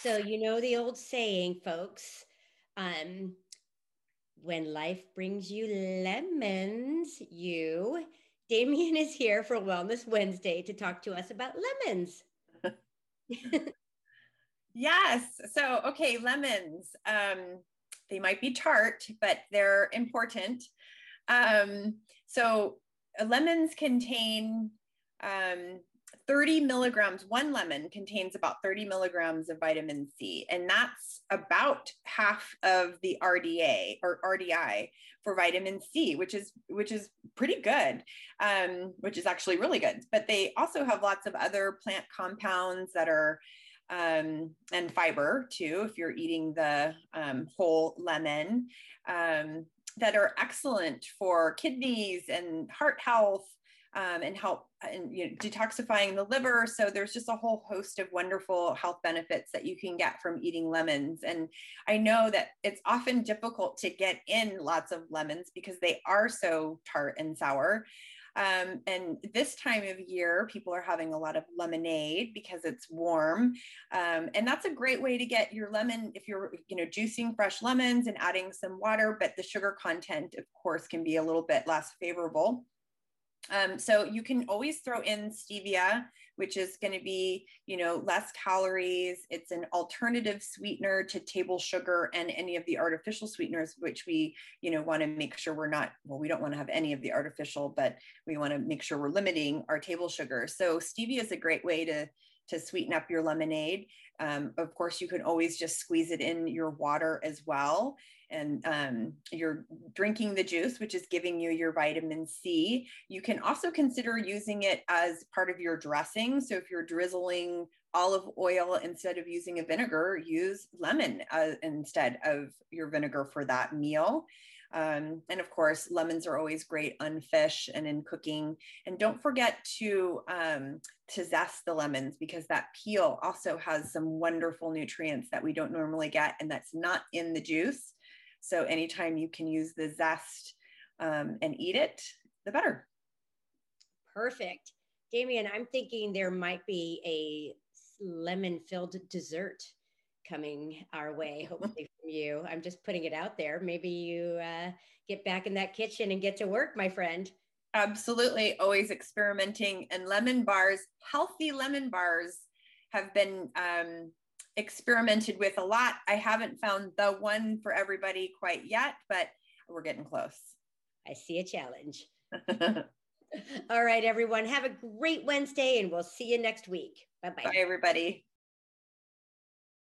So, you know the old saying, folks. Um, when life brings you lemons, you, Damien is here for Wellness Wednesday to talk to us about lemons. yes. So, okay, lemons. Um, they might be tart, but they're important. Um, so, lemons contain um, 30 milligrams, one lemon contains about 30 milligrams of vitamin C, and that's about half of the RDA or RDI for vitamin C, which is which is pretty good, um, which is actually really good. But they also have lots of other plant compounds that are um, and fiber too, if you're eating the um, whole lemon, um, that are excellent for kidneys and heart health um, and help and you know, detoxifying the liver. So there's just a whole host of wonderful health benefits that you can get from eating lemons. And I know that it's often difficult to get in lots of lemons because they are so tart and sour. Um, and this time of year, people are having a lot of lemonade because it's warm. Um, and that's a great way to get your lemon if you're, you know, juicing fresh lemons and adding some water, but the sugar content, of course, can be a little bit less favorable. Um, so you can always throw in stevia, which is going to be, you know, less calories. It's an alternative sweetener to table sugar and any of the artificial sweeteners, which we, you know, want to make sure we're not, well, we don't want to have any of the artificial, but we want to make sure we're limiting our table sugar. So stevia is a great way to to sweeten up your lemonade. Um, of course, you can always just squeeze it in your water as well and um, you're drinking the juice, which is giving you your vitamin C. You can also consider using it as part of your dressing. So if you're drizzling olive oil instead of using a vinegar, use lemon uh, instead of your vinegar for that meal. Um, and of course, lemons are always great on fish and in cooking. And don't forget to um, to zest the lemons because that peel also has some wonderful nutrients that we don't normally get, and that's not in the juice. So anytime you can use the zest um, and eat it, the better. Perfect. Damien, I'm thinking there might be a lemon filled dessert coming our way, hopefully from you. I'm just putting it out there. Maybe you uh, get back in that kitchen and get to work, my friend. Absolutely. Always experimenting. And lemon bars, healthy lemon bars, have been um, experimented with a lot. I haven't found the one for everybody quite yet, but we're getting close. I see a challenge. All right, everyone. Have a great Wednesday, and we'll see you next week. Bye-bye. Bye, everybody.